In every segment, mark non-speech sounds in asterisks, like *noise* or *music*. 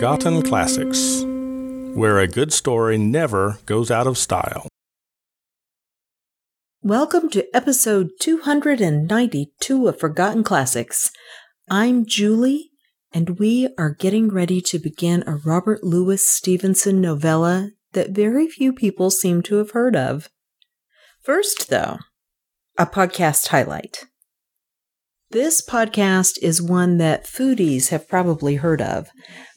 Forgotten Classics, where a good story never goes out of style. Welcome to episode 292 of Forgotten Classics. I'm Julie, and we are getting ready to begin a Robert Louis Stevenson novella that very few people seem to have heard of. First, though, a podcast highlight. This podcast is one that foodies have probably heard of,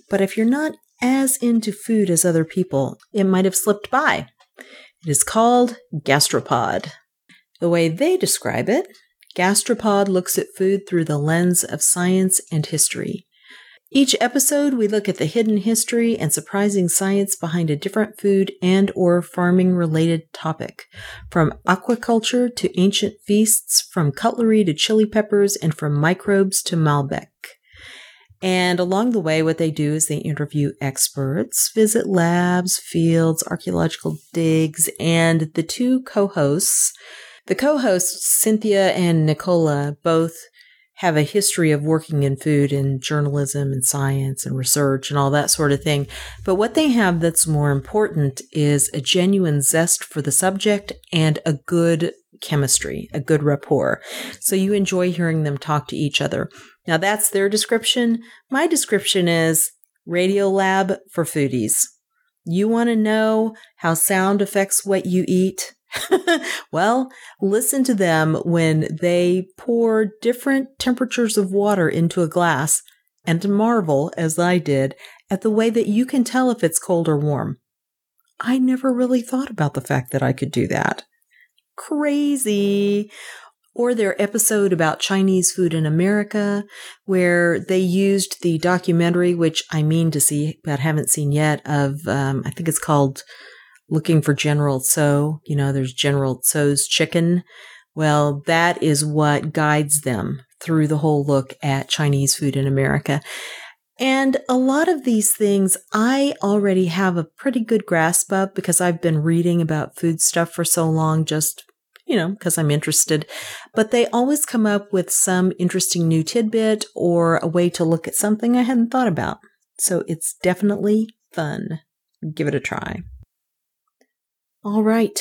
but if you're not as into food as other people, it might have slipped by. It is called Gastropod. The way they describe it, Gastropod looks at food through the lens of science and history. Each episode, we look at the hidden history and surprising science behind a different food and or farming related topic. From aquaculture to ancient feasts, from cutlery to chili peppers, and from microbes to Malbec. And along the way, what they do is they interview experts, visit labs, fields, archaeological digs, and the two co-hosts, the co-hosts, Cynthia and Nicola, both have a history of working in food and journalism and science and research and all that sort of thing. But what they have that's more important is a genuine zest for the subject and a good chemistry, a good rapport. So you enjoy hearing them talk to each other. Now that's their description. My description is Radiolab for foodies. You want to know how sound affects what you eat? *laughs* well, listen to them when they pour different temperatures of water into a glass and marvel, as I did, at the way that you can tell if it's cold or warm. I never really thought about the fact that I could do that. Crazy. Or their episode about Chinese food in America, where they used the documentary, which I mean to see but haven't seen yet, of, um, I think it's called looking for General Tso. You know, there's General Tso's chicken. Well, that is what guides them through the whole look at Chinese food in America. And a lot of these things I already have a pretty good grasp of because I've been reading about food stuff for so long, just, you know, because I'm interested. But they always come up with some interesting new tidbit or a way to look at something I hadn't thought about. So it's definitely fun. Give it a try. All right.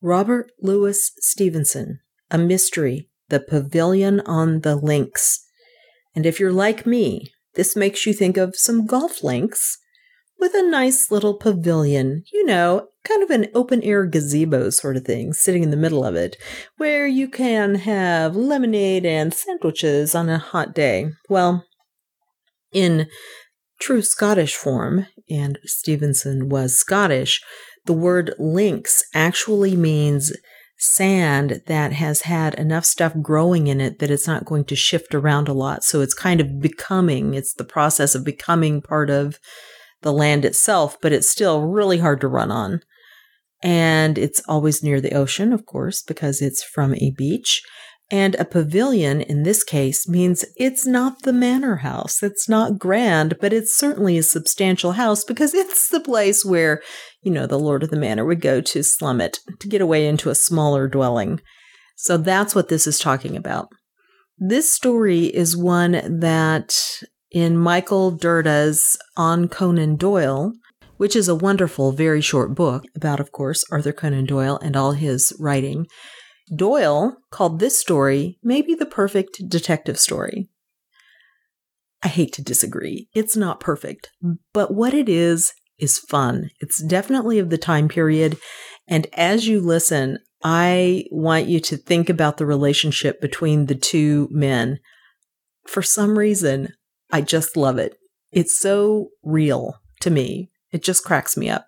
Robert Louis Stevenson, A Mystery, The Pavilion on the Links. And if you're like me, this makes you think of some golf links with a nice little pavilion, you know, kind of an open air gazebo sort of thing, sitting in the middle of it, where you can have lemonade and sandwiches on a hot day. Well, in true Scottish form, and Stevenson was Scottish, the word links actually means sand that has had enough stuff growing in it that it's not going to shift around a lot. So it's kind of becoming, it's the process of becoming part of the land itself, but it's still really hard to run on. And it's always near the ocean, of course, because it's from a beach. And a pavilion in this case means it's not the manor house. It's not grand, but it's certainly a substantial house because *laughs* it's the place where, you know, the lord of the manor would go to slum it, to get away into a smaller dwelling. So that's what this is talking about. This story is one that in Michael Dirda's On Conan Doyle, which is a wonderful, very short book about, of course, Arthur Conan Doyle and all his writing. Doyle called this story maybe the perfect detective story. I hate to disagree. It's not perfect, but what it is is fun. It's definitely of the time period. And as you listen, I want you to think about the relationship between the two men. For some reason, I just love it. It's so real to me. It just cracks me up.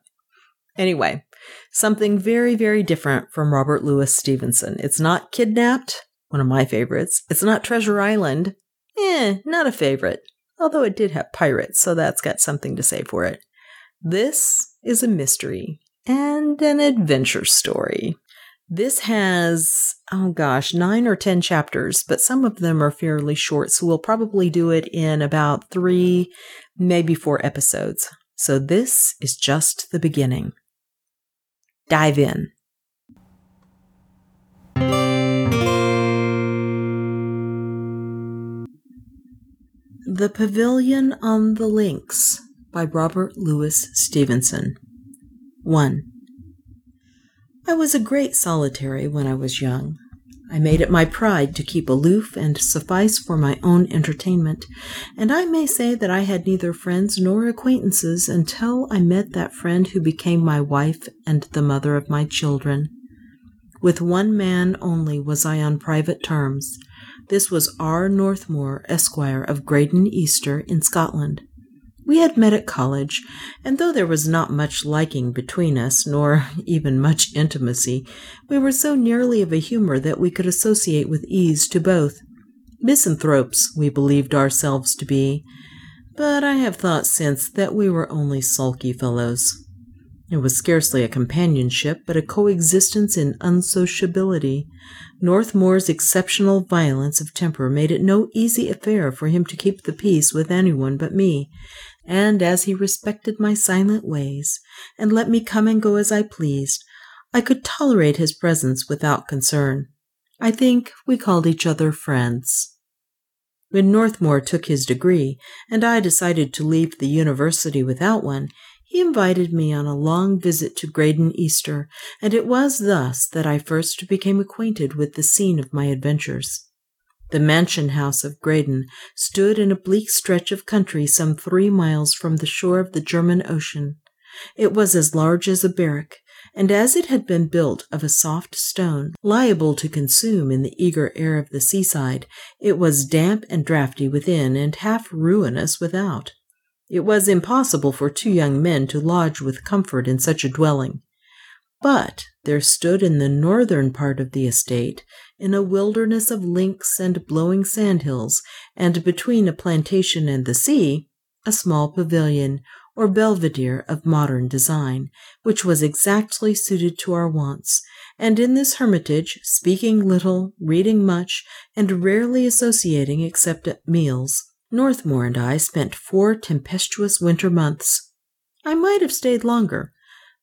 Anyway, Something very, very different from Robert Louis Stevenson. It's not Kidnapped, one of my favorites. It's not Treasure Island. Eh, not a favorite. Although it did have pirates, so that's got something to say for it. This is a mystery and an adventure story. This has, oh gosh, nine or ten chapters, but some of them are fairly short, so we'll probably do it in about three, maybe four episodes. So this is just the beginning dive in. The Pavilion on the Links by Robert Louis Stevenson. 1. I was a great solitary when I was young. I made it my pride to keep aloof and suffice for my own entertainment, and I may say that I had neither friends nor acquaintances until I met that friend who became my wife and the mother of my children. With one man only was I on private terms. This was R. Northmour, Esquire, of Graden Easter, in Scotland. We had met at college, and though there was not much liking between us, nor *laughs* even much intimacy, we were so nearly of a humor that we could associate with ease to both. Misanthropes we believed ourselves to be, but I have thought since that we were only sulky fellows. It was scarcely a companionship, but a coexistence in unsociability. Northmour's exceptional violence of temper made it no easy affair for him to keep the peace with anyone but me, and as he respected my silent ways, and let me come and go as I pleased, I could tolerate his presence without concern. I think we called each other friends. When Northmour took his degree, and I decided to leave the university without one, he invited me on a long visit to Graden Easter, and it was thus that I first became acquainted with the scene of my adventures. The mansion house of Graden stood in a bleak stretch of country some three miles from the shore of the German Ocean. It was as large as a barrack, and as it had been built of a soft stone, liable to consume in the eager air of the seaside, it was damp and draughty within and half ruinous without. It was impossible for two young men to lodge with comfort in such a dwelling. But there stood in the northern part of the estate, in a wilderness of links and blowing sandhills, and between a plantation and the sea, a small pavilion, or belvedere of modern design, which was exactly suited to our wants, and in this hermitage, speaking little, reading much, and rarely associating except at meals, Northmour and I spent four tempestuous winter months. I might have stayed longer,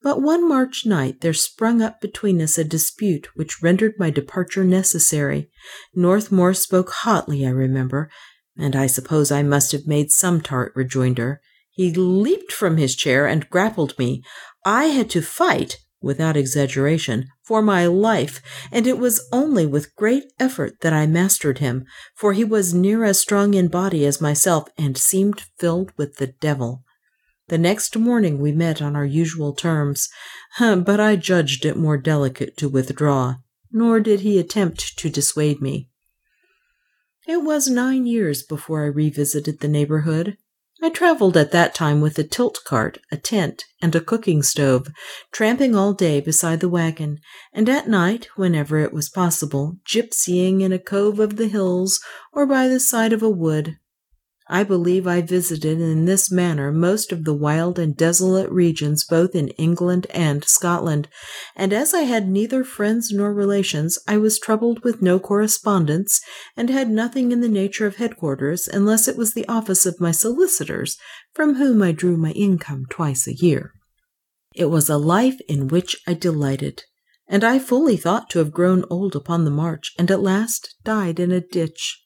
but one March night there sprung up between us a dispute which rendered my departure necessary. Northmour spoke hotly, I remember, and I suppose I must have made some tart rejoinder. He leaped from his chair and grappled me. I had to fight, without exaggeration, for my life, and it was only with great effort that I mastered him, for he was near as strong in body as myself and seemed filled with the devil. The next morning we met on our usual terms, but I judged it more delicate to withdraw, nor did he attempt to dissuade me. It was nine years before I revisited the neighborhood. I traveled at that time with a tilt cart, a tent, and a cooking stove, tramping all day beside the wagon, and at night, whenever it was possible, gypsying in a cove of the hills or by the side of a wood. I believe I visited in this manner most of the wild and desolate regions both in England and Scotland, and as I had neither friends nor relations, I was troubled with no correspondence, and had nothing in the nature of headquarters unless it was the office of my solicitors, from whom I drew my income twice a year. It was a life in which I delighted, and I fully thought to have grown old upon the march, and at last died in a ditch.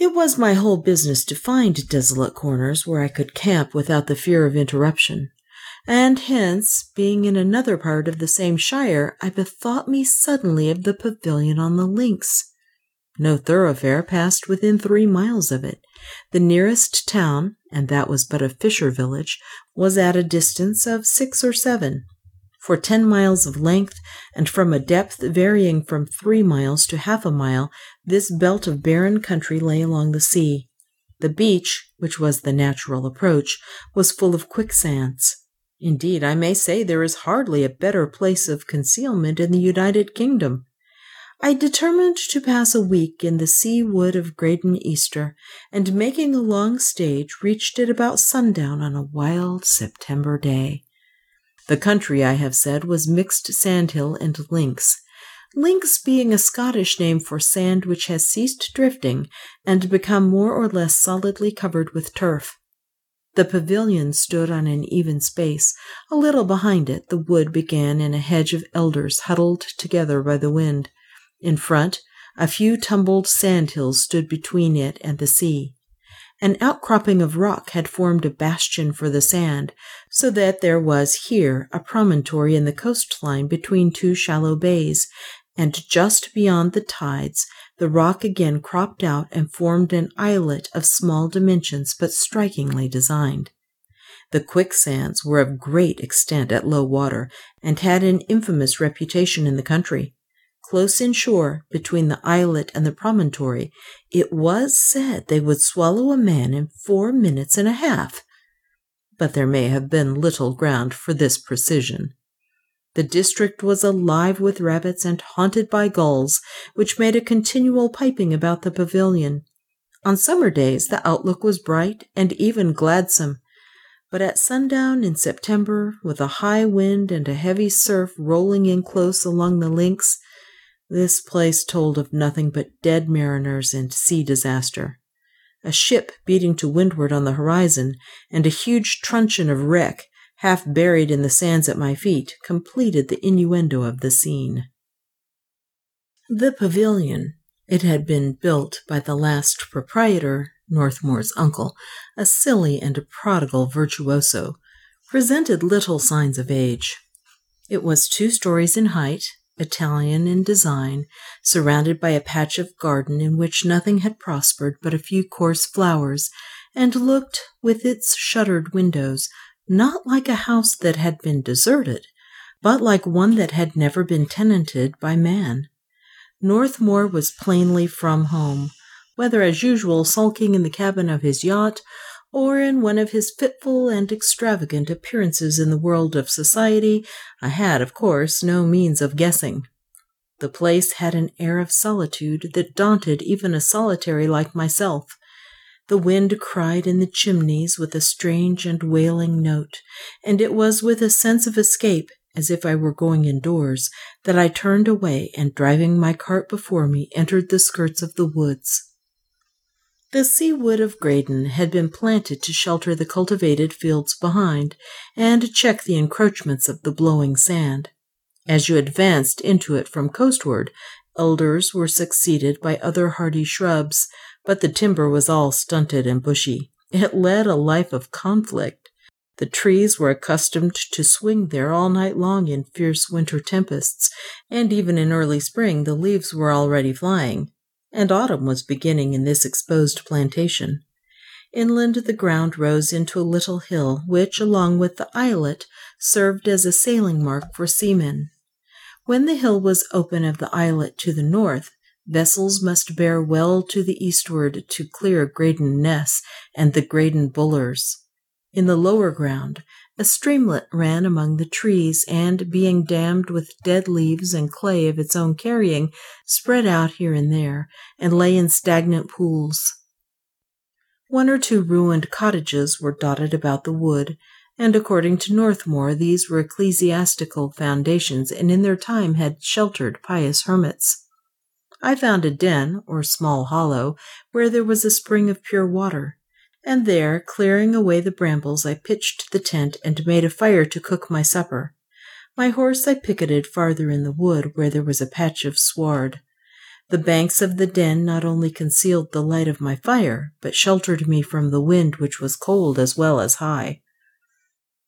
It was my whole business to find desolate corners where I could camp without the fear of interruption, and hence, being in another part of the same shire, I bethought me suddenly of the pavilion on the links. No thoroughfare passed within three miles of it. The nearest town, and that was but a fisher village, was at a distance of six or seven for ten miles of length, and from a depth varying from three miles to half a mile, this belt of barren country lay along the sea. The beach, which was the natural approach, was full of quicksands. Indeed, I may say there is hardly a better place of concealment in the United Kingdom. I determined to pass a week in the sea wood of Graden Easter, and making a long stage, reached it about sundown on a wild September day. The country, I have said, was mixed sandhill and links, links being a Scottish name for sand which has ceased drifting and become more or less solidly covered with turf. The pavilion stood on an even space. A little behind it, the wood began in a hedge of elders huddled together by the wind. In front, a few tumbled sandhills stood between it and the sea. An outcropping of rock had formed a bastion for the sand, so that there was here a promontory in the coastline between two shallow bays, and just beyond the tides the rock again cropped out and formed an islet of small dimensions but strikingly designed. The quicksands were of great extent at low water, and had an infamous reputation in the country. Close inshore, between the islet and the promontory, it was said they would swallow a man in four minutes and a half. But there may have been little ground for this precision. The district was alive with rabbits and haunted by gulls, which made a continual piping about the pavilion. On summer days the outlook was bright and even gladsome, but at sundown in September, with a high wind and a heavy surf rolling in close along the links, this place told of nothing but dead mariners and sea disaster. A ship beating to windward on the horizon, and a huge truncheon of wreck, half buried in the sands at my feet, completed the innuendo of the scene. The pavilion, it had been built by the last proprietor, Northmour's uncle, a silly and a prodigal virtuoso, presented little signs of age. It was two stories in height, Italian in design, surrounded by a patch of garden in which nothing had prospered but a few coarse flowers, and looked, with its shuttered windows, not like a house that had been deserted, but like one that had never been tenanted by man. Northmour was plainly from home, whether as usual sulking in the cabin of his yacht, or in one of his fitful and extravagant appearances in the world of society, I had, of course, no means of guessing. The place had an air of solitude that daunted even a solitary like myself. The wind cried in the chimneys with a strange and wailing note, and it was with a sense of escape, as if I were going indoors, that I turned away and driving my cart before me entered the skirts of the woods. The sea wood of Graden had been planted to shelter the cultivated fields behind, and check the encroachments of the blowing sand. As you advanced into it from coastward, elders were succeeded by other hardy shrubs, but the timber was all stunted and bushy. It led a life of conflict. The trees were accustomed to swing there all night long in fierce winter tempests, and even in early spring the leaves were already flying and autumn was beginning in this exposed plantation. Inland the ground rose into a little hill, which, along with the islet, served as a sailing mark for seamen. When the hill was open of the islet to the north, vessels must bear well to the eastward to clear Graden Ness and the Graden Bullers. In the lower ground, a streamlet ran among the trees, and, being dammed with dead leaves and clay of its own carrying, spread out here and there, and lay in stagnant pools. One or two ruined cottages were dotted about the wood, and according to Northmour, these were ecclesiastical foundations, and in their time had sheltered pious hermits. I found a den, or small hollow, where there was a spring of pure water and there, clearing away the brambles, I pitched the tent and made a fire to cook my supper. My horse I picketed farther in the wood, where there was a patch of sward. The banks of the den not only concealed the light of my fire, but sheltered me from the wind, which was cold as well as high.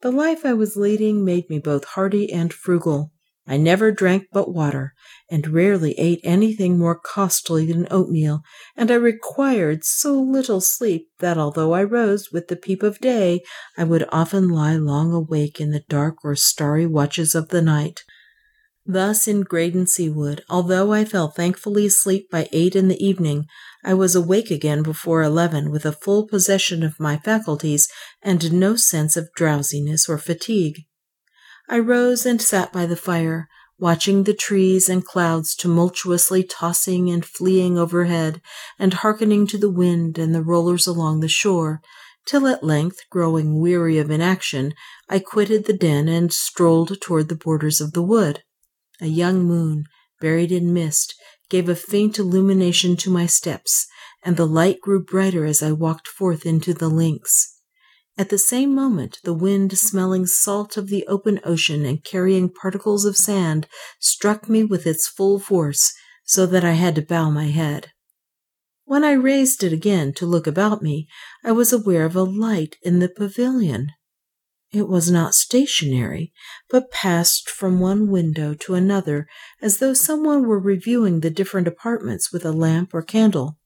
The life I was leading made me both hardy and frugal. I never drank but water, and rarely ate anything more costly than oatmeal, and I required so little sleep that although I rose with the peep of day, I would often lie long awake in the dark or starry watches of the night. Thus in Graden Seawood, although I fell thankfully asleep by eight in the evening, I was awake again before eleven with a full possession of my faculties and no sense of drowsiness or fatigue. I rose and sat by the fire, watching the trees and clouds tumultuously tossing and fleeing overhead, and hearkening to the wind and the rollers along the shore, till at length, growing weary of inaction, I quitted the den and strolled toward the borders of the wood. A young moon, buried in mist, gave a faint illumination to my steps, and the light grew brighter as I walked forth into the links. At the same moment, the wind, smelling salt of the open ocean and carrying particles of sand, struck me with its full force, so that I had to bow my head. When I raised it again to look about me, I was aware of a light in the pavilion. It was not stationary, but passed from one window to another as though someone were reviewing the different apartments with a lamp or candle.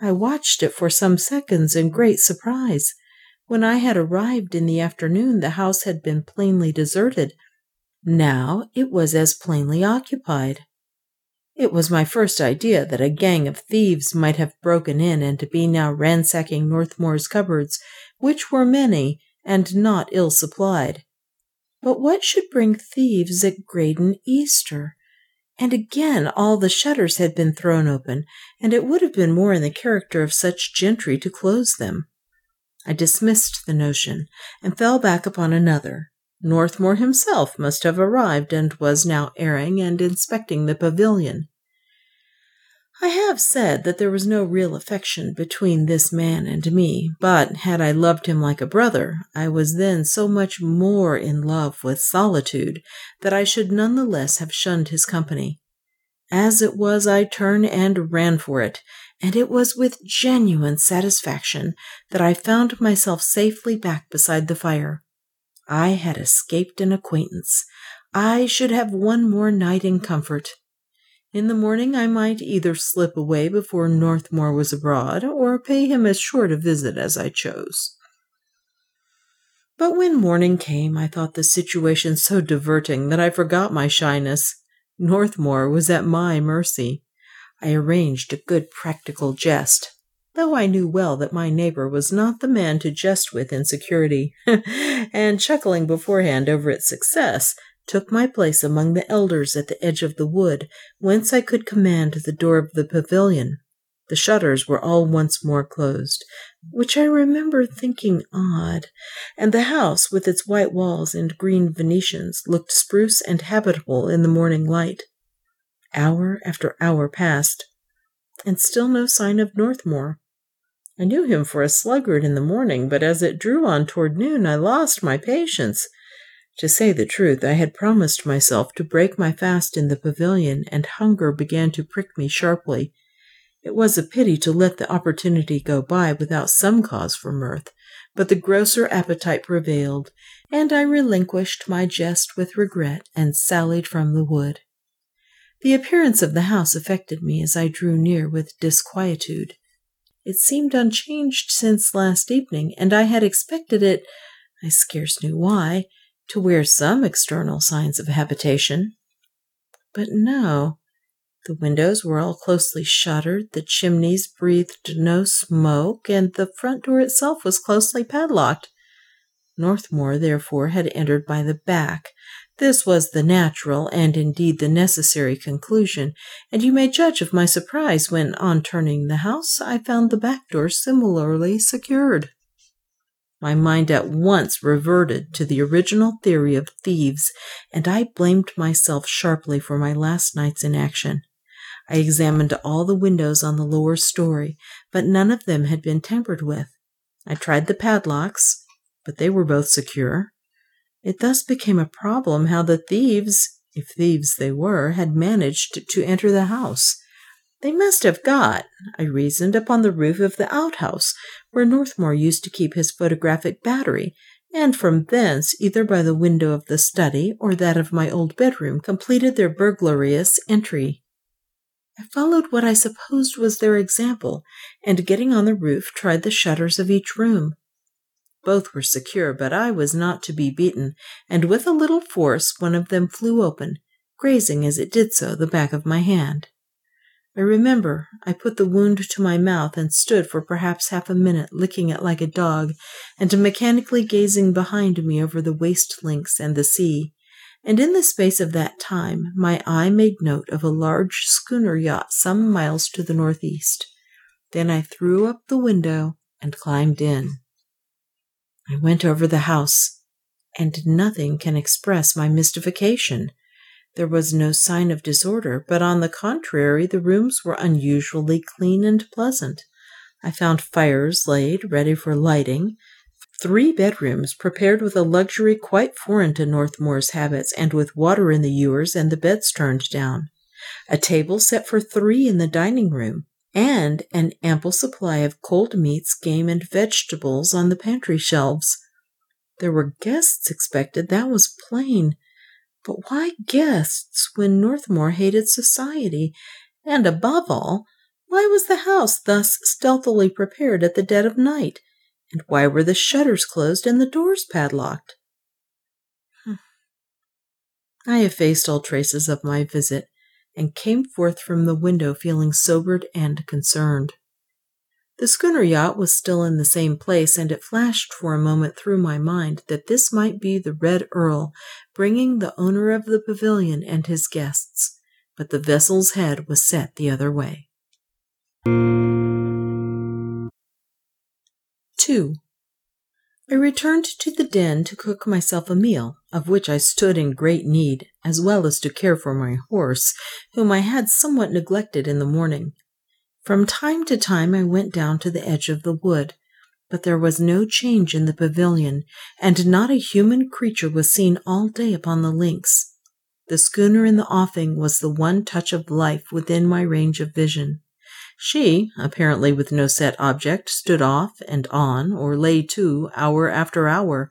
I watched it for some seconds in great surprise. When I had arrived in the afternoon, the house had been plainly deserted. Now it was as plainly occupied. It was my first idea that a gang of thieves might have broken in and be now ransacking Northmour's cupboards, which were many and not ill supplied. But what should bring thieves at Graden Easter? And again all the shutters had been thrown open, and it would have been more in the character of such gentry to close them. I dismissed the notion, and fell back upon another. Northmour himself must have arrived and was now airing and inspecting the pavilion. I have said that there was no real affection between this man and me, but had I loved him like a brother, I was then so much more in love with solitude that I should none the less have shunned his company. As it was, I turned and ran for it, and it was with genuine satisfaction that I found myself safely back beside the fire. I had escaped an acquaintance. I should have one more night in comfort. In the morning I might either slip away before Northmour was abroad, or pay him as short a visit as I chose. But when morning came, I thought the situation so diverting that I forgot my shyness. Northmour was at my mercy. I arranged a good practical jest, though I knew well that my neighbor was not the man to jest with in security, *laughs* and chuckling beforehand over its success, took my place among the elders at the edge of the wood, whence I could command the door of the pavilion. The shutters were all once more closed, which I remember thinking odd, and the house, with its white walls and green Venetians, looked spruce and habitable in the morning light. Hour after hour passed, and still no sign of Northmour. I knew him for a sluggard in the morning, but as it drew on toward noon, I lost my patience. To say the truth, I had promised myself to break my fast in the pavilion, and hunger began to prick me sharply. It was a pity to let the opportunity go by without some cause for mirth, but the grosser appetite prevailed, and I relinquished my jest with regret and sallied from the wood. The appearance of the house affected me as I drew near with disquietude. It seemed unchanged since last evening, and I had expected it, I scarce knew why, to wear some external signs of habitation. But no, the windows were all closely shuttered, the chimneys breathed no smoke, and the front door itself was closely padlocked. Northmour, therefore, had entered by the back. This was the natural, and indeed the necessary conclusion, and you may judge of my surprise when, on turning the house, I found the back door similarly secured. My mind at once reverted to the original theory of thieves, and I blamed myself sharply for my last night's inaction. I examined all the windows on the lower story, but none of them had been tampered with. I tried the padlocks, but they were both secure. It thus became a problem how the thieves, if thieves they were, had managed to enter the house. They must have got, I reasoned, upon the roof of the outhouse where Northmour used to keep his photographic battery, and from thence, either by the window of the study or that of my old bedroom, completed their burglarious entry. I followed what I supposed was their example, and getting on the roof, tried the shutters of each room. Both were secure, but I was not to be beaten, and with a little force one of them flew open, grazing as it did so the back of my hand. I remember I put the wound to my mouth and stood for perhaps half a minute licking it like a dog, and mechanically gazing behind me over the waste links and the sea. And in the space of that time my eye made note of a large schooner yacht some miles to the northeast. Then I threw up the window and climbed in. I went over the house, and nothing can express my mystification. There was no sign of disorder, but on the contrary, the rooms were unusually clean and pleasant. I found fires laid ready for lighting, three bedrooms prepared with a luxury quite foreign to Northmour's habits, and with water in the ewers and the beds turned down, a table set for three in the dining room, and an ample supply of cold meats, game, and vegetables on the pantry shelves. There were guests expected, that was plain. But why guests when Northmour hated society? And above all, why was the house thus stealthily prepared at the dead of night? And why were the shutters closed and the doors padlocked? Hmm. I effaced all traces of my visit and came forth from the window feeling sobered and concerned. The schooner yacht was still in the same place, and it flashed for a moment through my mind that this might be the Red Earl bringing the owner of the pavilion and his guests, but the vessel's head was set the other way. 2. I returned to the den to cook myself a meal, of which I stood in great need, as well as to care for my horse, whom I had somewhat neglected in the morning. From time to time I went down to the edge of the wood, but there was no change in the pavilion, and not a human creature was seen all day upon the links. The schooner in the offing was the one touch of life within my range of vision. She, apparently with no set object, stood off and on, or lay to, hour after hour,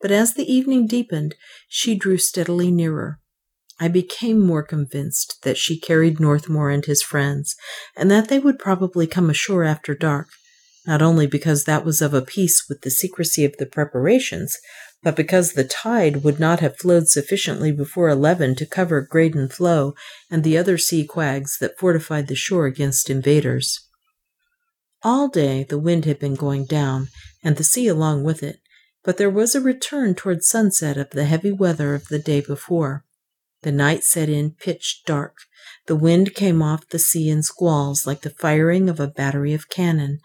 but as the evening deepened, she drew steadily nearer. I became more convinced that she carried Northmour and his friends, and that they would probably come ashore after dark, not only because that was of a piece with the secrecy of the preparations, but because the tide would not have flowed sufficiently before eleven to cover Graden Floe and the other sea quags that fortified the shore against invaders. All day the wind had been going down, and the sea along with it, but there was a return toward sunset of the heavy weather of the day before. The night set in pitch dark. The wind came off the sea in squalls like the firing of a battery of cannon.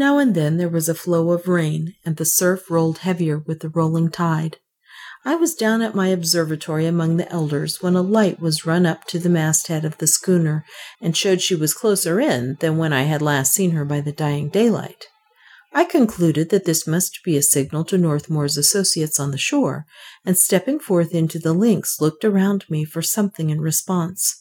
Now and then there was a flow of rain, and the surf rolled heavier with the rolling tide. I was down at my observatory among the elders when a light was run up to the masthead of the schooner and showed she was closer in than when I had last seen her by the dying daylight. I concluded that this must be a signal to Northmour's associates on the shore, and stepping forth into the links, looked around me for something in response.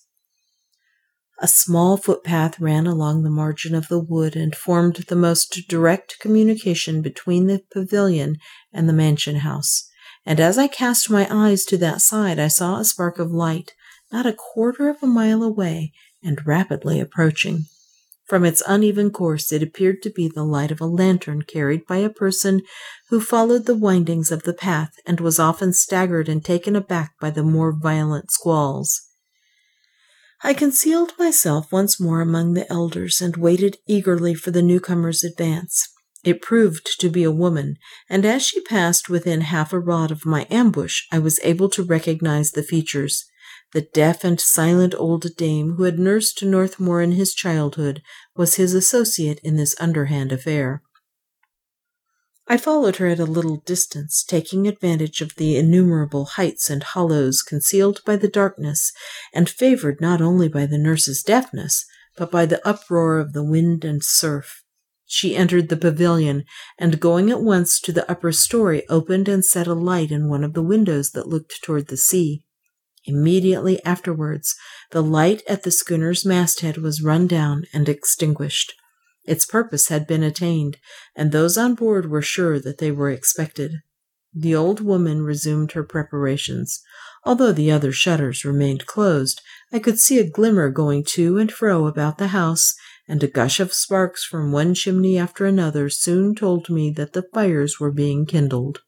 A small footpath ran along the margin of the wood and formed the most direct communication between the pavilion and the mansion house, and as I cast my eyes to that side I saw a spark of light not a quarter of a mile away and rapidly approaching. From its uneven course, it appeared to be the light of a lantern carried by a person who followed the windings of the path and was often staggered and taken aback by the more violent squalls. I concealed myself once more among the elders and waited eagerly for the newcomer's advance. It proved to be a woman, and as she passed within half a rod of my ambush, I was able to recognize the features. The deaf and silent old dame who had nursed Northmour in his childhood was his associate in this underhand affair. I followed her at a little distance, taking advantage of the innumerable heights and hollows concealed by the darkness, and favored not only by the nurse's deafness, but by the uproar of the wind and surf. She entered the pavilion, and going at once to the upper story, opened and set a light in one of the windows that looked toward the sea. Immediately afterwards, the light at the schooner's masthead was run down and extinguished. Its purpose had been attained, and those on board were sure that they were expected. The old woman resumed her preparations. Although the other shutters remained closed, I could see a glimmer going to and fro about the house, and a gush of sparks from one chimney after another soon told me that the fires were being kindled.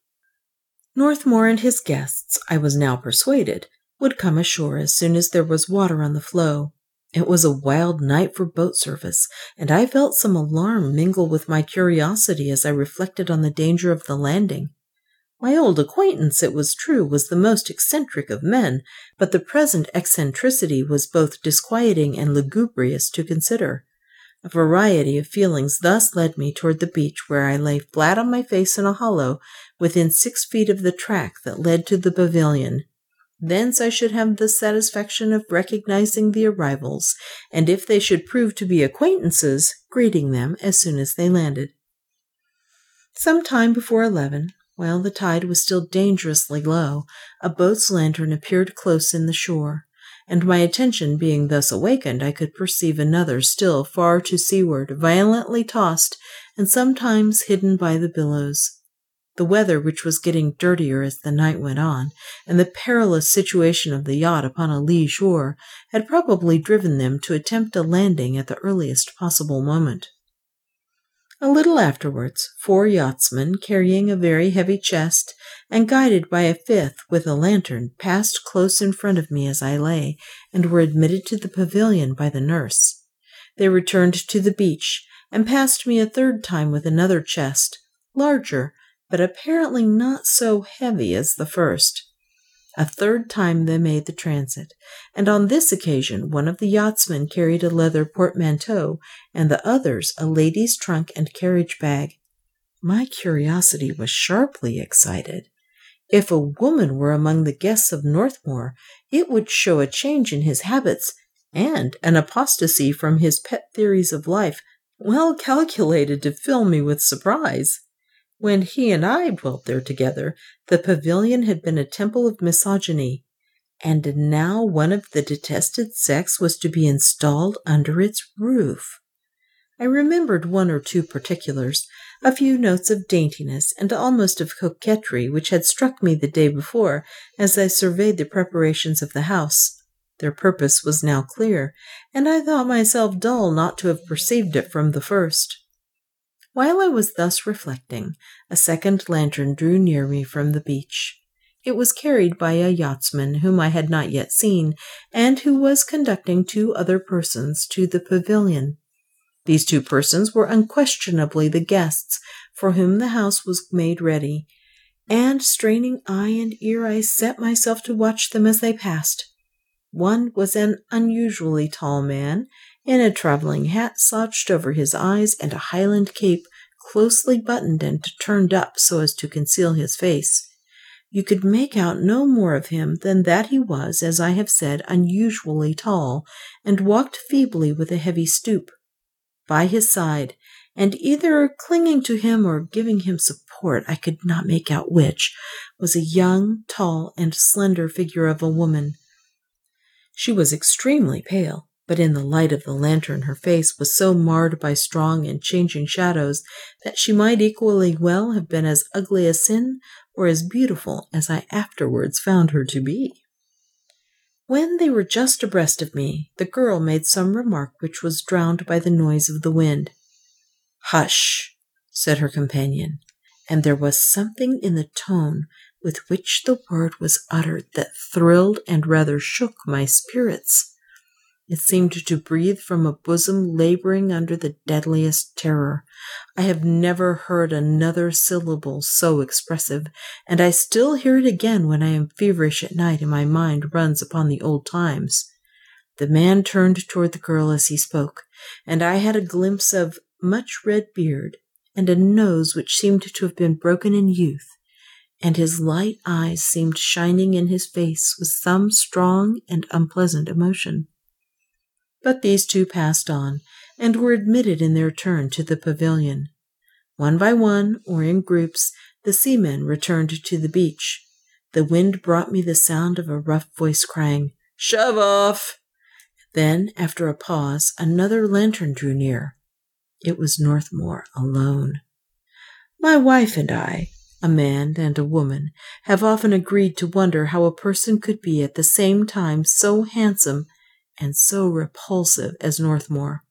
Northmour and his guests, I was now persuaded, would come ashore as soon as there was water on the floe. It was a wild night for boat service, and I felt some alarm mingle with my curiosity as I reflected on the danger of the landing. My old acquaintance, it was true, was the most eccentric of men, but the present eccentricity was both disquieting and lugubrious to consider. A variety of feelings thus led me toward the beach, where I lay flat on my face in a hollow within six feet of the track that led to the pavilion. Thence I should have the satisfaction of recognizing the arrivals, and if they should prove to be acquaintances, greeting them as soon as they landed. Some time before eleven, while the tide was still dangerously low, a boat's lantern appeared close in the shore, and my attention being thus awakened, I could perceive another still far to seaward, violently tossed, and sometimes hidden by the billows. The weather, which was getting dirtier as the night went on, and the perilous situation of the yacht upon a lee shore, had probably driven them to attempt a landing at the earliest possible moment. A little afterwards, four yachtsmen, carrying a very heavy chest, and guided by a fifth with a lantern, passed close in front of me as I lay, and were admitted to the pavilion by the nurse. They returned to the beach, and passed me a third time with another chest, larger, but apparently not so heavy as the first. A third time they made the transit, and on this occasion one of the yachtsmen carried a leather portmanteau, and the others a lady's trunk and carriage bag. My curiosity was sharply excited. If a woman were among the guests of Northmour, it would show a change in his habits and an apostasy from his pet theories of life well calculated to fill me with surprise. When he and I dwelt there together, the pavilion had been a temple of misogyny, and now one of the detested sex was to be installed under its roof. I remembered one or two particulars, a few notes of daintiness and almost of coquetry which had struck me the day before as I surveyed the preparations of the house. Their purpose was now clear, and I thought myself dull not to have perceived it from the first. While I was thus reflecting, a second lantern drew near me from the beach. It was carried by a yachtsman whom I had not yet seen, and who was conducting two other persons to the pavilion. These two persons were unquestionably the guests for whom the house was made ready, and straining eye and ear, I set myself to watch them as they passed. One was an unusually tall man, in a travelling hat slouched over his eyes and a Highland cape closely buttoned and turned up so as to conceal his face. You could make out no more of him than that he was, as I have said, unusually tall, and walked feebly with a heavy stoop. By his side, and either clinging to him or giving him support, I could not make out which, was a young, tall, and slender figure of a woman. She was extremely pale, but in the light of the lantern her face was so marred by strong and changing shadows that she might equally well have been as ugly as sin or as beautiful as I afterwards found her to be. When they were just abreast of me, the girl made some remark which was drowned by the noise of the wind. Hush, said her companion, and there was something in the tone with which the word was uttered that thrilled and rather shook my spirits. It seemed to breathe from a bosom laboring under the deadliest terror. I have never heard another syllable so expressive, and I still hear it again when I am feverish at night and my mind runs upon the old times. The man turned toward the girl as he spoke, and I had a glimpse of much red beard and a nose which seemed to have been broken in youth, and his light eyes seemed shining in his face with some strong and unpleasant emotion. But these two passed on, and were admitted in their turn to the pavilion. One by one, or in groups, the seamen returned to the beach. The wind brought me the sound of a rough voice crying, Shove off! Then, after a pause, another lantern drew near. It was Northmour alone. My wife and I, a man and a woman, have often agreed to wonder how a person could be at the same time so handsome and so repulsive as Northmour.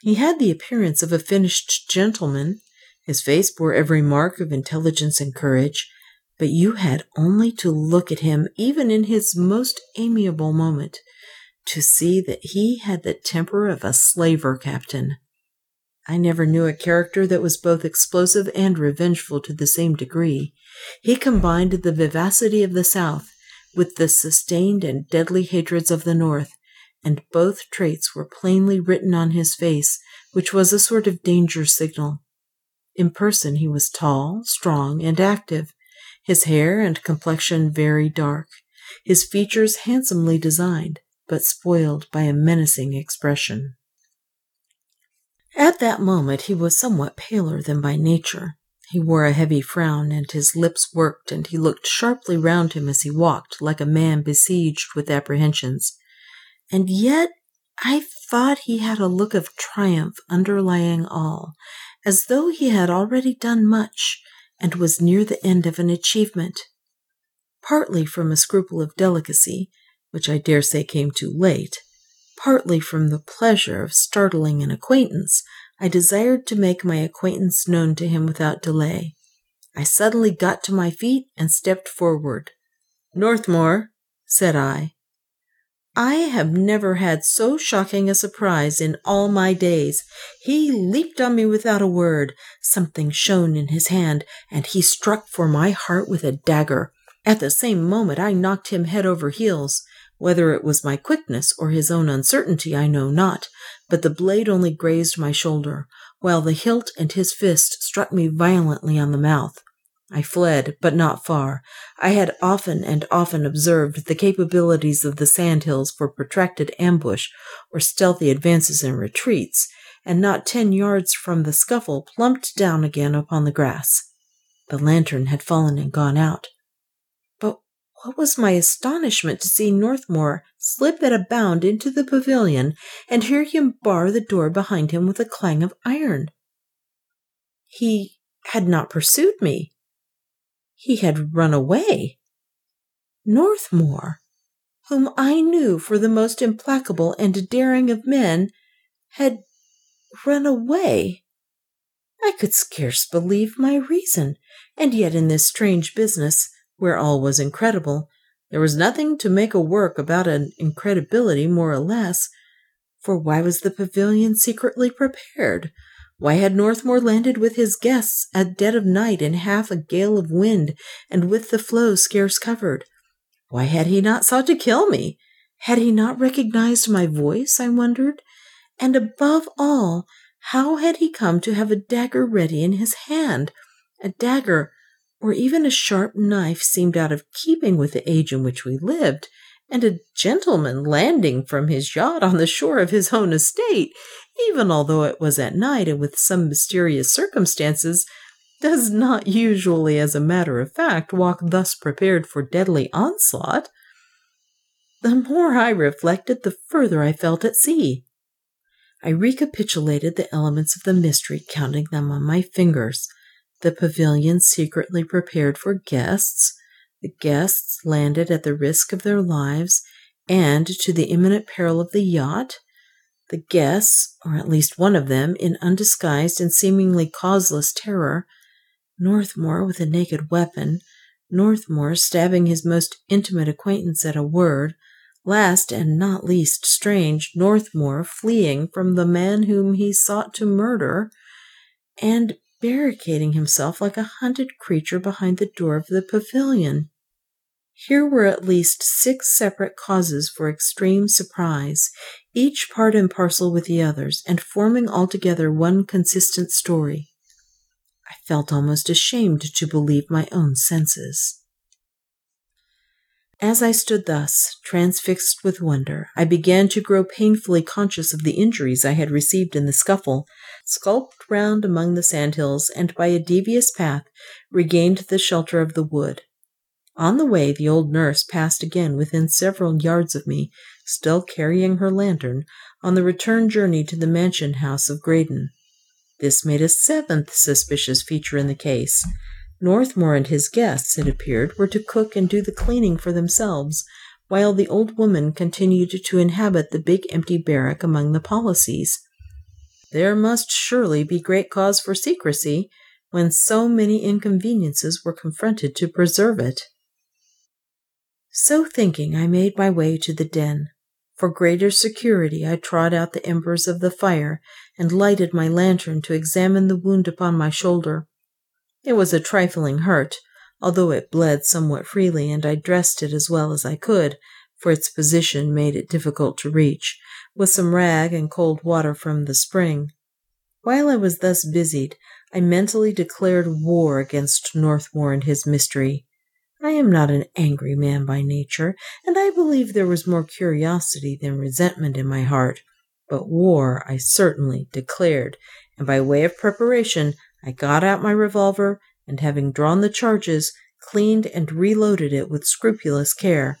He had the appearance of a finished gentleman. His face bore every mark of intelligence and courage, but you had only to look at him, even in his most amiable moment, to see that he had the temper of a slaver captain. I never knew a character that was both explosive and revengeful to the same degree. He combined the vivacity of the South with the sustained and deadly hatreds of the North, and both traits were plainly written on his face, which was a sort of danger signal. In person he was tall, strong, and active, his hair and complexion very dark, his features handsomely designed, but spoiled by a menacing expression. At that moment he was somewhat paler than by nature. He wore a heavy frown, and his lips worked, and he looked sharply round him as he walked, like a man besieged with apprehensions. And yet I thought he had a look of triumph underlying all, as though he had already done much, and was near the end of an achievement. Partly from a scruple of delicacy, which I dare say came too late, partly from the pleasure of startling an acquaintance, I desired to make my acquaintance known to him without delay. I suddenly got to my feet and stepped forward. Northmour, said I, I have never had so shocking a surprise in all my days. He leaped on me without a word. Something shone in his hand, and he struck for my heart with a dagger. At the same moment I knocked him head over heels. Whether it was my quickness or his own uncertainty, I know not, but the blade only grazed my shoulder, while the hilt and his fist struck me violently on the mouth. I fled, but not far. I had often and often observed the capabilities of the sandhills for protracted ambush or stealthy advances and retreats, and not ten yards from the scuffle plumped down again upon the grass. The lantern had fallen and gone out. What was my astonishment to see Northmour slip at a bound into the pavilion and hear him bar the door behind him with a clang of iron. He had not pursued me. He had run away. Northmour, whom I knew for the most implacable and daring of men, had run away. I could scarce believe my reason, and yet in this strange business where all was incredible, there was nothing to make a work about an incredibility more or less. For why was the pavilion secretly prepared? Why had Northmour landed with his guests at dead of night in half a gale of wind and with the floe scarce covered? Why had he not sought to kill me? Had he not recognized my voice, I wondered? And above all, how had he come to have a dagger ready in his hand? A dagger or even a sharp knife seemed out of keeping with the age in which we lived, and a gentleman landing from his yacht on the shore of his own estate, even although it was at night and with some mysterious circumstances, does not usually, as a matter of fact, walk thus prepared for deadly onslaught. The more I reflected, the further I felt at sea. I recapitulated the elements of the mystery, counting them on my fingers the pavilion secretly prepared for guests. The guests landed at the risk of their lives and to the imminent peril of the yacht. The guests, or at least one of them, in undisguised and seemingly causeless terror. Northmour with a naked weapon. Northmour stabbing his most intimate acquaintance at a word. Last and not least strange, Northmour fleeing from the man whom he sought to murder. And barricading himself like a hunted creature behind the door of the pavilion. Here were at least six separate causes for extreme surprise, each part and parcel with the others, and forming altogether one consistent story. I felt almost ashamed to believe my own senses. As I stood thus, transfixed with wonder, I began to grow painfully conscious of the injuries I had received in the scuffle, skulked round among the sandhills, and by a devious path regained the shelter of the wood. On the way, the old nurse passed again within several yards of me, still carrying her lantern, on the return journey to the mansion house of Graden. This made a seventh suspicious feature in the case. Northmour and his guests, it appeared, were to cook and do the cleaning for themselves, while the old woman continued to inhabit the big empty barrack among the policies. There must surely be great cause for secrecy when so many inconveniences were confronted to preserve it. So thinking, I made my way to the den. For greater security, I trod out the embers of the fire and lighted my lantern to examine the wound upon my shoulder. It was a trifling hurt, although it bled somewhat freely, and I dressed it as well as I could, for its position made it difficult to reach, with some rag and cold water from the spring. While I was thus busied, I mentally declared war against Northmour and his mystery. I am not an angry man by nature, and I believe there was more curiosity than resentment in my heart, but war I certainly declared, and by way of preparation I got out my revolver and, having drawn the charges, cleaned and reloaded it with scrupulous care.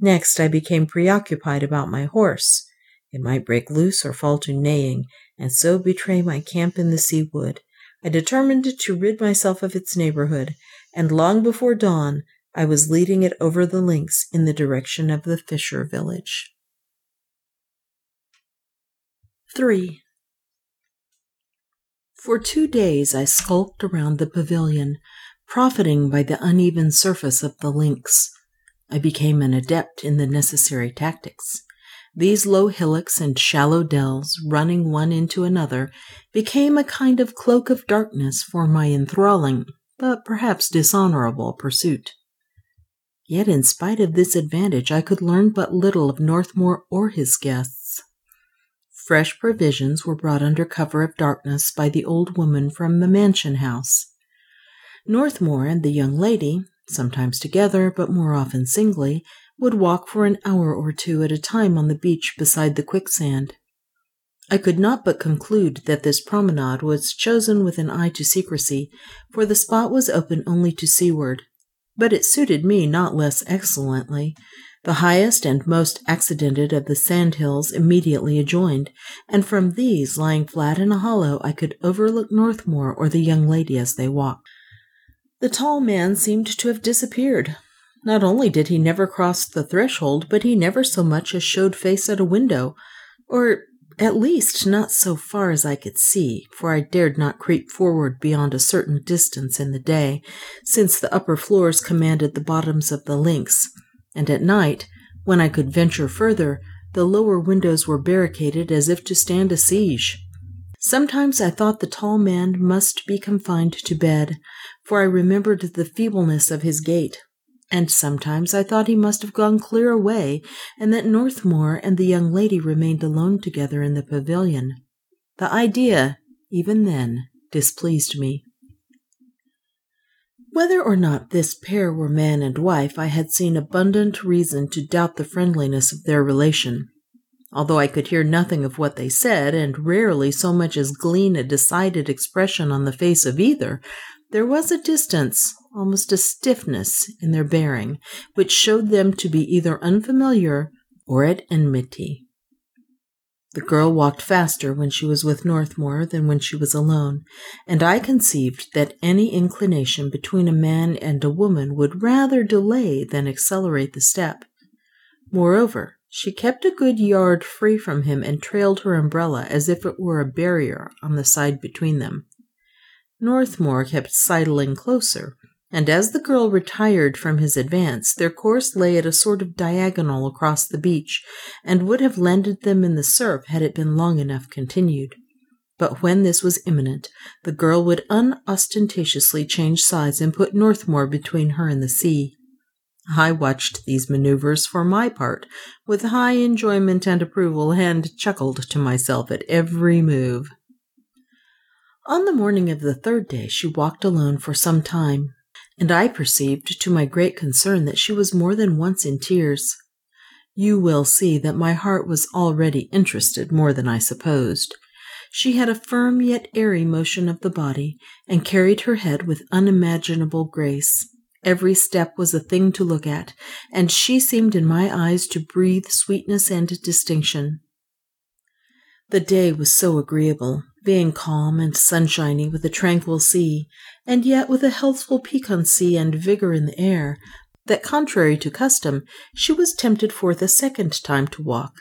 Next, I became preoccupied about my horse. It might break loose or fall to neighing, and so betray my camp in the sea wood. I determined to rid myself of its neighborhood, and long before dawn I was leading it over the links in the direction of the fisher village. 3. For two days I skulked around the pavilion, profiting by the uneven surface of the links. I became an adept in the necessary tactics. These low hillocks and shallow dells, running one into another, became a kind of cloak of darkness for my enthralling, but perhaps dishonorable, pursuit. Yet, in spite of this advantage, I could learn but little of Northmour or his guests. Fresh provisions were brought under cover of darkness by the old woman from the mansion house. Northmour and the young lady, sometimes together, but more often singly, would walk for an hour or two at a time on the beach beside the quicksand. I could not but conclude that this promenade was chosen with an eye to secrecy, for the spot was open only to seaward. But it suited me not less excellently. The highest and most accidented of the sand hills immediately adjoined, and from these, lying flat in a hollow, I could overlook Northmour or the young lady as they walked. The tall man seemed to have disappeared. Not only did he never cross the threshold, but he never so much as showed face at a window, or at least not so far as I could see, for I dared not creep forward beyond a certain distance in the day, since the upper floors commanded the bottoms of the links, and at night, when I could venture further, the lower windows were barricaded as if to stand a siege. Sometimes I thought the tall man must be confined to bed, for I remembered the feebleness of his gait, and sometimes I thought he must have gone clear away, and that Northmour and the young lady remained alone together in the pavilion. The idea, even then, displeased me. Whether or not this pair were man and wife, I had seen abundant reason to doubt the friendliness of their relation. Although I could hear nothing of what they said, and rarely so much as glean a decided expression on the face of either, there was a distance, almost a stiffness, in their bearing, which showed them to be either unfamiliar or at enmity. The girl walked faster when she was with Northmour than when she was alone, and I conceived that any inclination between a man and a woman would rather delay than accelerate the step. Moreover, she kept a good yard free from him and trailed her umbrella as if it were a barrier on the side between them. Northmour kept sidling closer, and as the girl retired from his advance, their course lay at a sort of diagonal across the beach, and would have landed them in the surf had it been long enough continued. But when this was imminent, the girl would unostentatiously change sides and put Northmour between her and the sea. I watched these maneuvers for my part with high enjoyment and approval, and chuckled to myself at every move. On the morning of the third day, she walked alone for some time, and I perceived to my great concern that she was more than once in tears. You will see that my heart was already interested more than I supposed. She had a firm yet airy motion of the body, and carried her head with unimaginable grace. Every step was a thing to look at, and she seemed in my eyes to breathe sweetness and distinction. The day was so agreeable, being calm and sunshiny with a tranquil sea, and yet with a healthful piquancy and vigor in the air, that contrary to custom, she was tempted forth a second time to walk.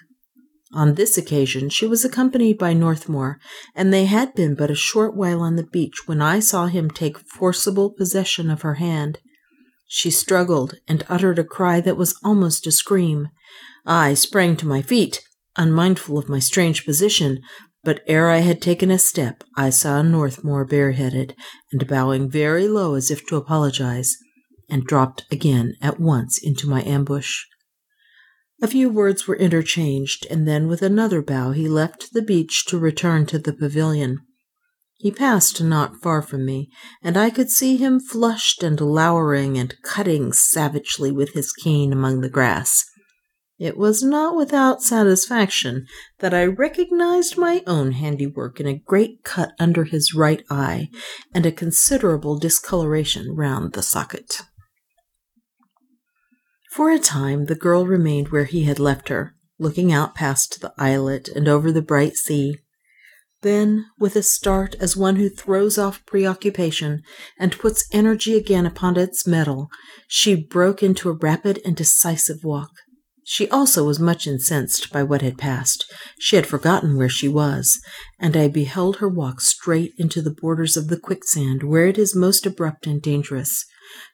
On this occasion she was accompanied by Northmour, and they had been but a short while on the beach when I saw him take forcible possession of her hand. She struggled and uttered a cry that was almost a scream. I sprang to my feet, unmindful of my strange position, but ere I had taken a step, I saw Northmour bareheaded and bowing very low as if to apologize, and dropped again at once into my ambush. A few words were interchanged, and then with another bow he left the beach to return to the pavilion. He passed not far from me, and I could see him flushed and lowering and cutting savagely with his cane among the grass. It was not without satisfaction that I recognized my own handiwork in a great cut under his right eye and a considerable discoloration round the socket. For a time the girl remained where he had left her, looking out past the islet and over the bright sea. Then, with a start as one who throws off preoccupation and puts energy again upon its mettle, she broke into a rapid and decisive walk. She also was much incensed by what had passed. She had forgotten where she was, and I beheld her walk straight into the borders of the quicksand where it is most abrupt and dangerous.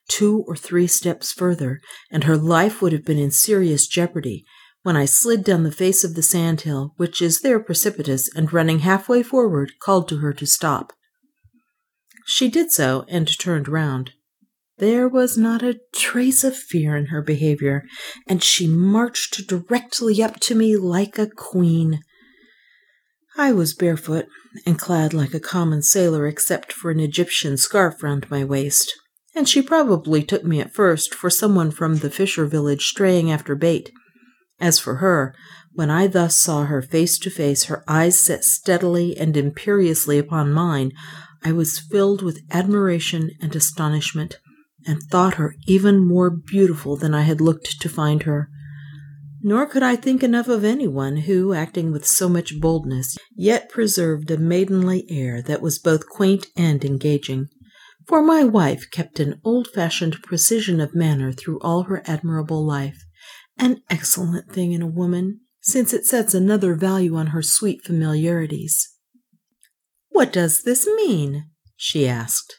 Two or three steps further, and her life would have been in serious jeopardy, when I slid down the face of the sand hill, which is there precipitous, and running halfway forward, called to her to stop. She did so, and turned round. There was not a trace of fear in her behavior, and she marched directly up to me like a queen. I was barefoot and clad like a common sailor except for an Egyptian scarf round my waist, and she probably took me at first for someone from the fisher village straying after bait. As for her, when I thus saw her face to face, her eyes set steadily and imperiously upon mine, I was filled with admiration and astonishment and thought her even more beautiful than I had looked to find her. Nor could I think enough of anyone who, acting with so much boldness, yet preserved a maidenly air that was both quaint and engaging. For my wife kept an old fashioned precision of manner through all her admirable life, an excellent thing in a woman, since it sets another value on her sweet familiarities. What does this mean? she asked.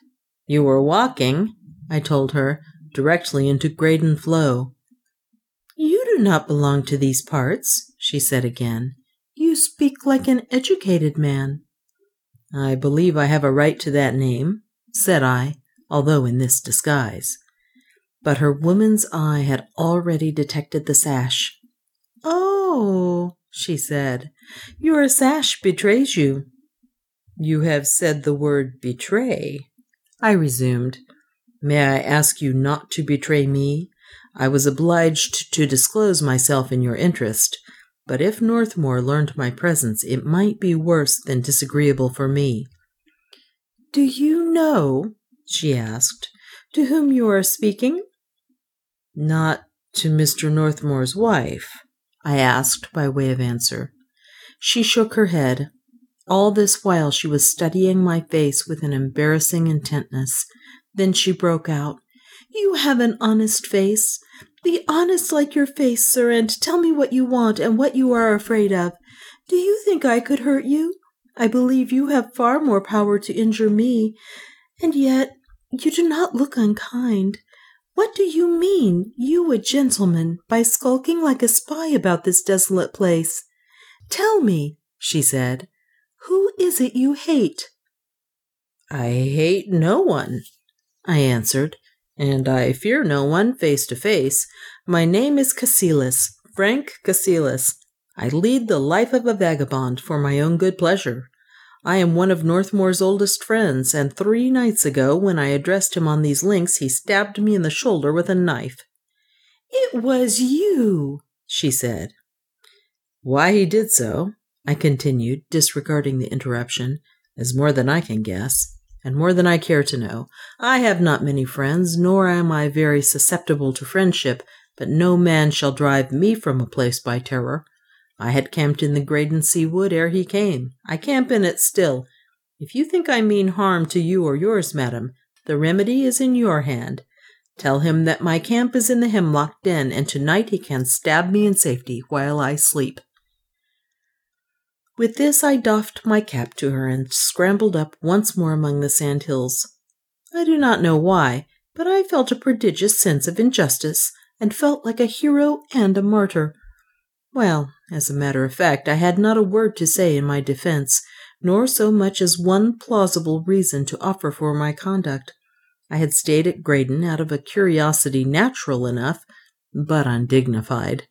You were walking, I told her, directly into Graden Floe. You do not belong to these parts, she said again. You speak like an educated man. I believe I have a right to that name, said I, although in this disguise. But her woman's eye had already detected the sash. Oh, she said, your sash betrays you. You have said the word betray, I resumed. May I ask you not to betray me? I was obliged to disclose myself in your interest, but if Northmour learned my presence, it might be worse than disagreeable for me. Do you know, she asked, to whom you are speaking? Not to Mr. Northmour's wife, I asked by way of answer. She shook her head. All this while she was studying my face with an embarrassing intentness, then she broke out, You have an honest face. Be honest like your face, sir, and tell me what you want and what you are afraid of. Do you think I could hurt you? I believe you have far more power to injure me, and yet you do not look unkind. What do you mean, you a gentleman, by skulking like a spy about this desolate place? Tell me, she said, who is it you hate? I hate no one, I answered, and I fear no one face to face. My name is Cassilis, Frank Cassilis. I lead the life of a vagabond for my own good pleasure. I am one of Northmour's oldest friends, and three nights ago, when I addressed him on these links, he stabbed me in the shoulder with a knife. It was you, she said. Why he did so, I continued, disregarding the interruption, is more than I can guess and more than I care to know. I have not many friends, nor am I very susceptible to friendship, but no man shall drive me from a place by terror. I had camped in the Graden Sea Wood ere he came. I camp in it still. If you think I mean harm to you or yours, madam, the remedy is in your hand. Tell him that my camp is in the hemlock den, and tonight he can stab me in safety while I sleep. With this I doffed my cap to her and scrambled up once more among the sand hills. I do not know why, but I felt a prodigious sense of injustice and felt like a hero and a martyr. Well, as a matter of fact, I had not a word to say in my defense, nor so much as one plausible reason to offer for my conduct. I had stayed at Graden out of a curiosity natural enough, but undignified.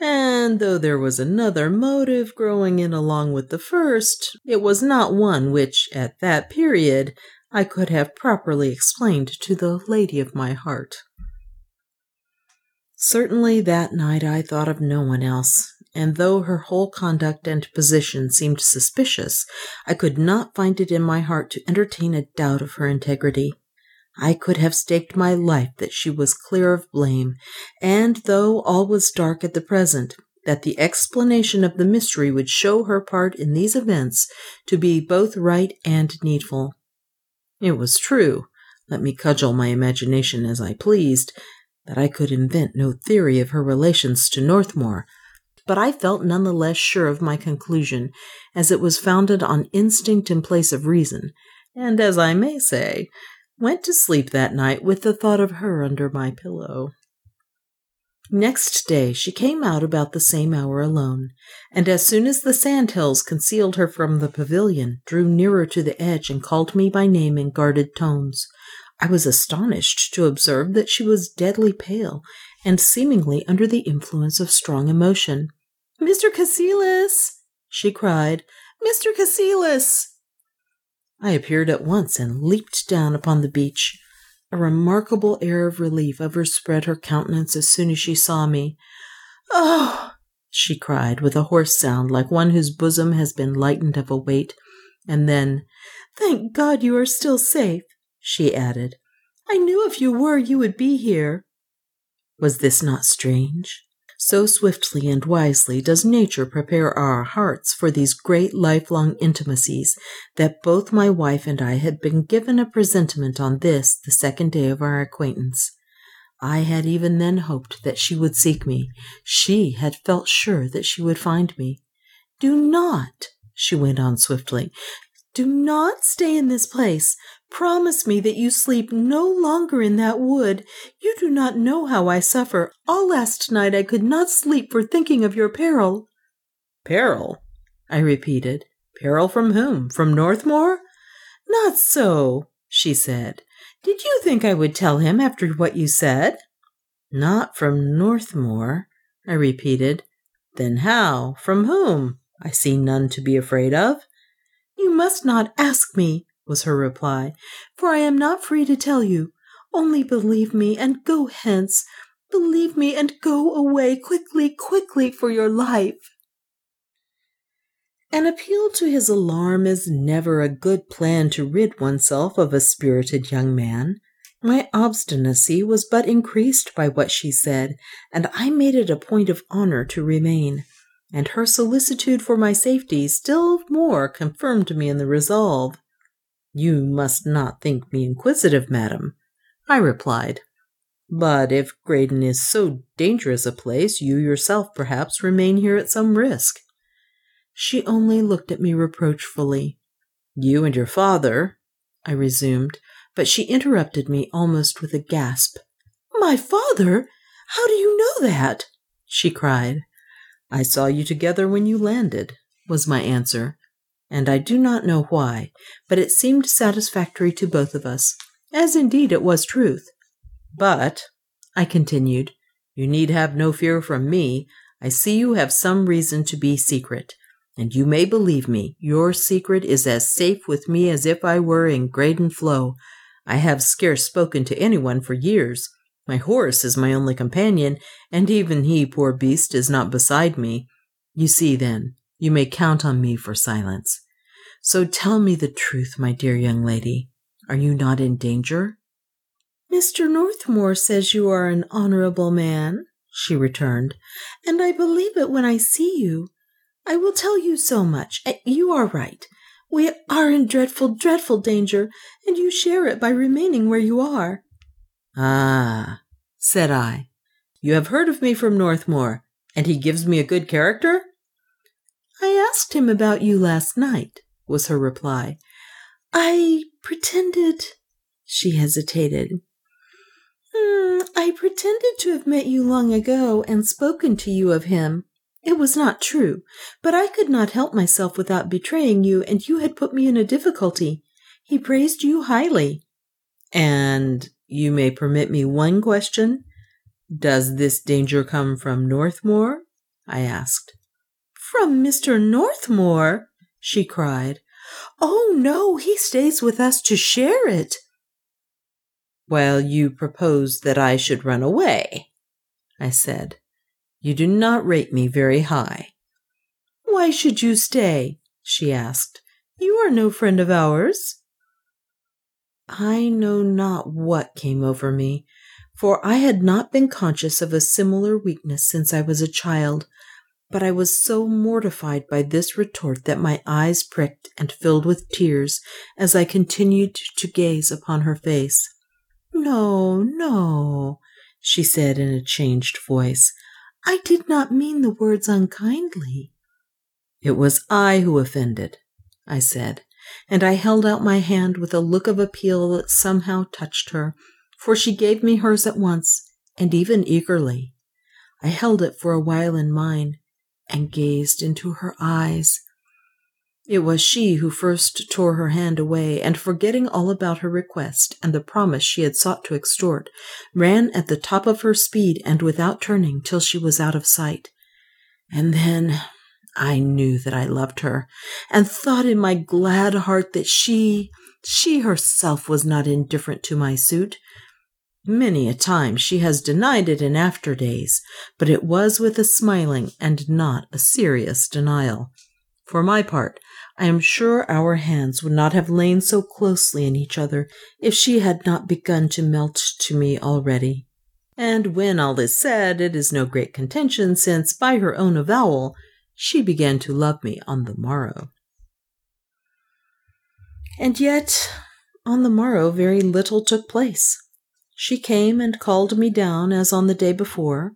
And though there was another motive growing in along with the first, it was not one which, at that period, I could have properly explained to the lady of my heart. Certainly that night I thought of no one else, and though her whole conduct and position seemed suspicious, I could not find it in my heart to entertain a doubt of her integrity. I could have staked my life that she was clear of blame, and though all was dark at the present, that the explanation of the mystery would show her part in these events to be both right and needful. It was true, let me cudgel my imagination as I pleased, that I could invent no theory of her relations to Northmour, but I felt none the less sure of my conclusion, as it was founded on instinct in place of reason, and, as I may say, went to sleep that night with the thought of her under my pillow. Next day she came out about the same hour alone, and as soon as the sand hills concealed her from the pavilion, drew nearer to the edge and called me by name in guarded tones. I was astonished to observe that she was deadly pale and seemingly under the influence of strong emotion. Mr. Cassilis! she cried. Mr. Cassilis! I appeared at once and leaped down upon the beach. A remarkable air of relief overspread her countenance as soon as she saw me. Oh! she cried, with a hoarse sound like one whose bosom has been lightened of a weight. And then, Thank God you are still safe, she added. I knew if you were, you would be here. Was this not strange? So swiftly and wisely does nature prepare our hearts for these great lifelong intimacies that both my wife and I had been given a presentiment on this, the second day of our acquaintance. I had even then hoped that she would seek me. She had felt sure that she would find me. Do not, she went on swiftly, do not stay in this place. Promise me that you sleep no longer in that wood. You do not know how I suffer. All last night I could not sleep for thinking of your peril. Peril? I repeated. Peril from whom? From Northmour? Not so, she said. Did you think I would tell him after what you said? Not from Northmour, I repeated. Then how? From whom? I see none to be afraid of. You must not ask me, was her reply, for I am not free to tell you. Only believe me and go hence. Believe me and go away quickly, quickly for your life. An appeal to his alarm is never a good plan to rid oneself of a spirited young man. My obstinacy was but increased by what she said, and I made it a point of honor to remain and her solicitude for my safety still more confirmed me in the resolve. You must not think me inquisitive, madam, I replied. But if Graden is so dangerous a place, you yourself perhaps remain here at some risk. She only looked at me reproachfully. You and your father, I resumed, but she interrupted me almost with a gasp. My father? How do you know that? she cried. I saw you together when you landed, was my answer, and I do not know why, but it seemed satisfactory to both of us, as indeed it was truth. But, I continued, you need have no fear from me. I see you have some reason to be secret, and you may believe me, your secret is as safe with me as if I were in Graden Floe. I have scarce spoken to anyone for years, my horse is my only companion, and even he, poor beast, is not beside me. You see, then, you may count on me for silence. So tell me the truth, my dear young lady. Are you not in danger? Mr. Northmour says you are an honorable man, she returned, and I believe it when I see you. I will tell you so much. You are right. We are in dreadful, dreadful danger, and you share it by remaining where you are. Ah, said I, you have heard of me from Northmour, and he gives me a good character? I asked him about you last night, was her reply. I pretended. She hesitated. Mm, I pretended to have met you long ago and spoken to you of him. It was not true, but I could not help myself without betraying you, and you had put me in a difficulty. He praised you highly. And you may permit me one question? Does this danger come from Northmour? I asked. From Mr. Northmour? she cried. Oh, no, he stays with us to share it. Well, you propose that I should run away. I said. You do not rate me very high. Why should you stay? she asked. You are no friend of ours. I know not what came over me, for I had not been conscious of a similar weakness since I was a child, but I was so mortified by this retort that my eyes pricked and filled with tears as I continued to gaze upon her face. No, no, she said in a changed voice. I did not mean the words unkindly. It was I who offended, I said, and I held out my hand with a look of appeal that somehow touched her, for she gave me hers at once, and even eagerly. I held it for a while in mine, and gazed into her eyes. It was she who first tore her hand away, and forgetting all about her request and the promise she had sought to extort, ran at the top of her speed and without turning till she was out of sight. And then I knew that I loved her, and thought in my glad heart that she, she herself was not indifferent to my suit. Many a time she has denied it in after days, but it was with a smiling and not a serious denial. For my part, I am sure our hands would not have lain so closely in each other if she had not begun to melt to me already. And when all is said, it is no great contention, since, by her own avowal, she began to love me on the morrow. And yet, on the morrow, very little took place. She came and called me down as on the day before,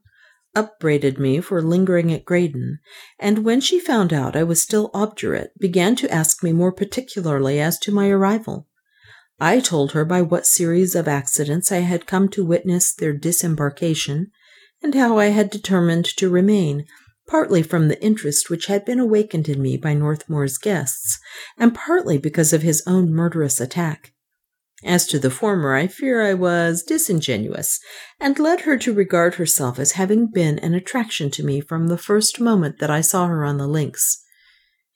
upbraided me for lingering at Graden, and when she found out I was still obdurate, began to ask me more particularly as to my arrival. I told her by what series of accidents I had come to witness their disembarkation, and how I had determined to remain, partly from the interest which had been awakened in me by Northmour's guests, and partly because of his own murderous attack. As to the former, I fear I was disingenuous, and led her to regard herself as having been an attraction to me from the first moment that I saw her on the links.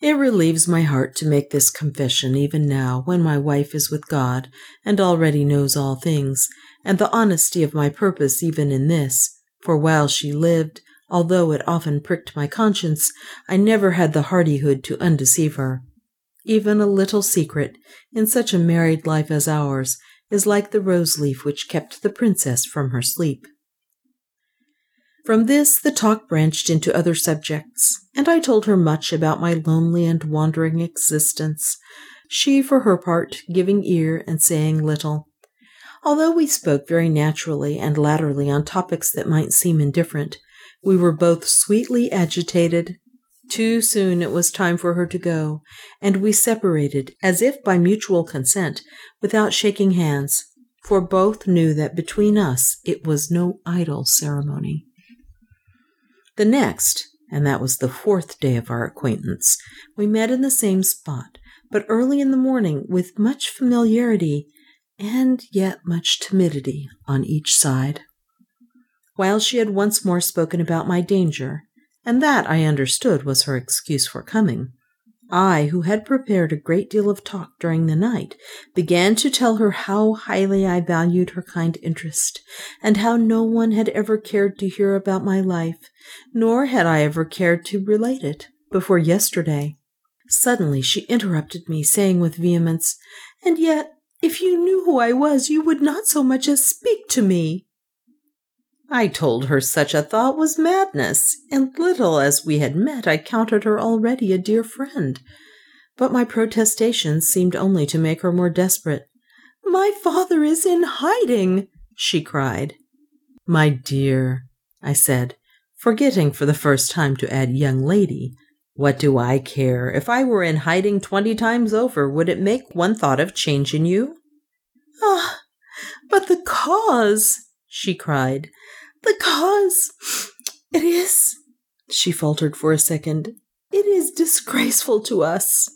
It relieves my heart to make this confession even now, when my wife is with God and already knows all things, and the honesty of my purpose even in this, for while she lived, although it often pricked my conscience, I never had the hardihood to undeceive her. Even a little secret, in such a married life as ours, is like the rose leaf which kept the princess from her sleep. From this, the talk branched into other subjects, and I told her much about my lonely and wandering existence, she, for her part, giving ear and saying little. Although we spoke very naturally and latterly on topics that might seem indifferent, we were both sweetly agitated too soon it was time for her to go, and we separated, as if by mutual consent, without shaking hands, for both knew that between us it was no idle ceremony. The next, and that was the fourth day of our acquaintance, we met in the same spot, but early in the morning, with much familiarity and yet much timidity on each side. While she had once more spoken about my danger, and that I understood was her excuse for coming. I, who had prepared a great deal of talk during the night, began to tell her how highly I valued her kind interest, and how no one had ever cared to hear about my life, nor had I ever cared to relate it, before yesterday. Suddenly she interrupted me, saying with vehemence, And yet, if you knew who I was, you would not so much as speak to me. I told her such a thought was madness, and little as we had met, I counted her already a dear friend. But my protestations seemed only to make her more desperate. My father is in hiding, she cried. My dear, I said, forgetting for the first time to add young lady, what do I care? If I were in hiding twenty times over, would it make one thought of changing you? Ah, but the cause, she cried. The cause. It is. She faltered for a second. It is disgraceful to us.